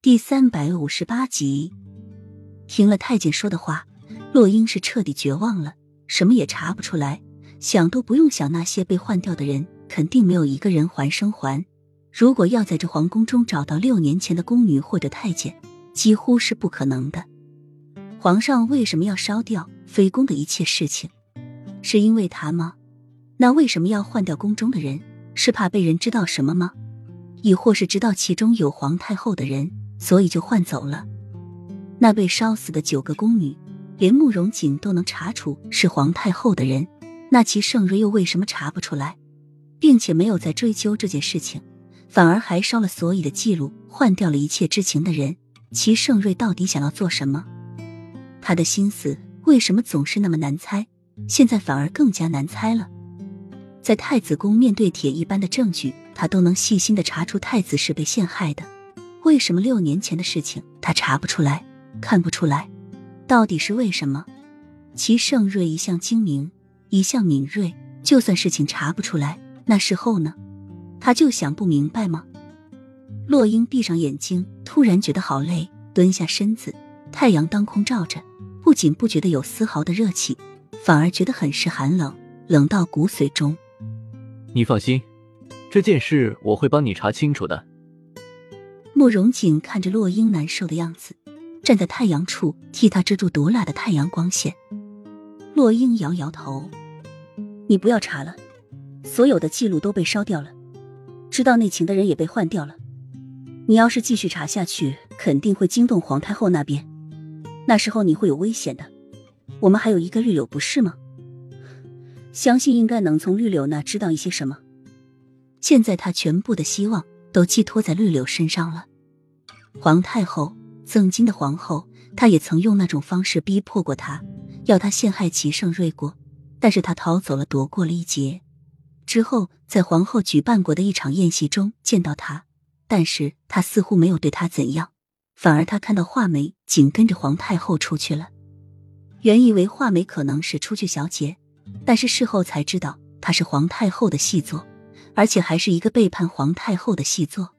第三百五十八集，听了太监说的话，洛英是彻底绝望了，什么也查不出来，想都不用想，那些被换掉的人肯定没有一个人还生还。如果要在这皇宫中找到六年前的宫女或者太监，几乎是不可能的。皇上为什么要烧掉妃宫的一切事情？是因为他吗？那为什么要换掉宫中的人？是怕被人知道什么吗？亦或是知道其中有皇太后的人？所以就换走了。那被烧死的九个宫女，连慕容锦都能查出是皇太后的人，那齐盛瑞又为什么查不出来，并且没有再追究这件事情，反而还烧了所有的记录，换掉了一切知情的人？齐盛瑞到底想要做什么？他的心思为什么总是那么难猜？现在反而更加难猜了。在太子宫面对铁一般的证据，他都能细心的查出太子是被陷害的。为什么六年前的事情他查不出来、看不出来？到底是为什么？齐盛瑞一向精明，一向敏锐，就算事情查不出来，那事后呢？他就想不明白吗？洛英闭上眼睛，突然觉得好累，蹲下身子。太阳当空照着，不仅不觉得有丝毫的热气，反而觉得很是寒冷，冷到骨髓中。你放心，这件事我会帮你查清楚的。慕容景看着洛英难受的样子，站在太阳处替他遮住毒辣的太阳光线。洛英摇摇头：“你不要查了，所有的记录都被烧掉了，知道内情的人也被换掉了。你要是继续查下去，肯定会惊动皇太后那边，那时候你会有危险的。我们还有一个绿柳，不是吗？相信应该能从绿柳那知道一些什么。现在他全部的希望。”都寄托在绿柳身上了。皇太后曾经的皇后，她也曾用那种方式逼迫过他，要他陷害齐盛瑞过，但是他逃走了，躲过了一劫。之后在皇后举办过的一场宴席中见到他，但是他似乎没有对他怎样，反而他看到画眉紧跟着皇太后出去了。原以为画眉可能是出去小姐，但是事后才知道她是皇太后的细作。而且还是一个背叛皇太后的细作。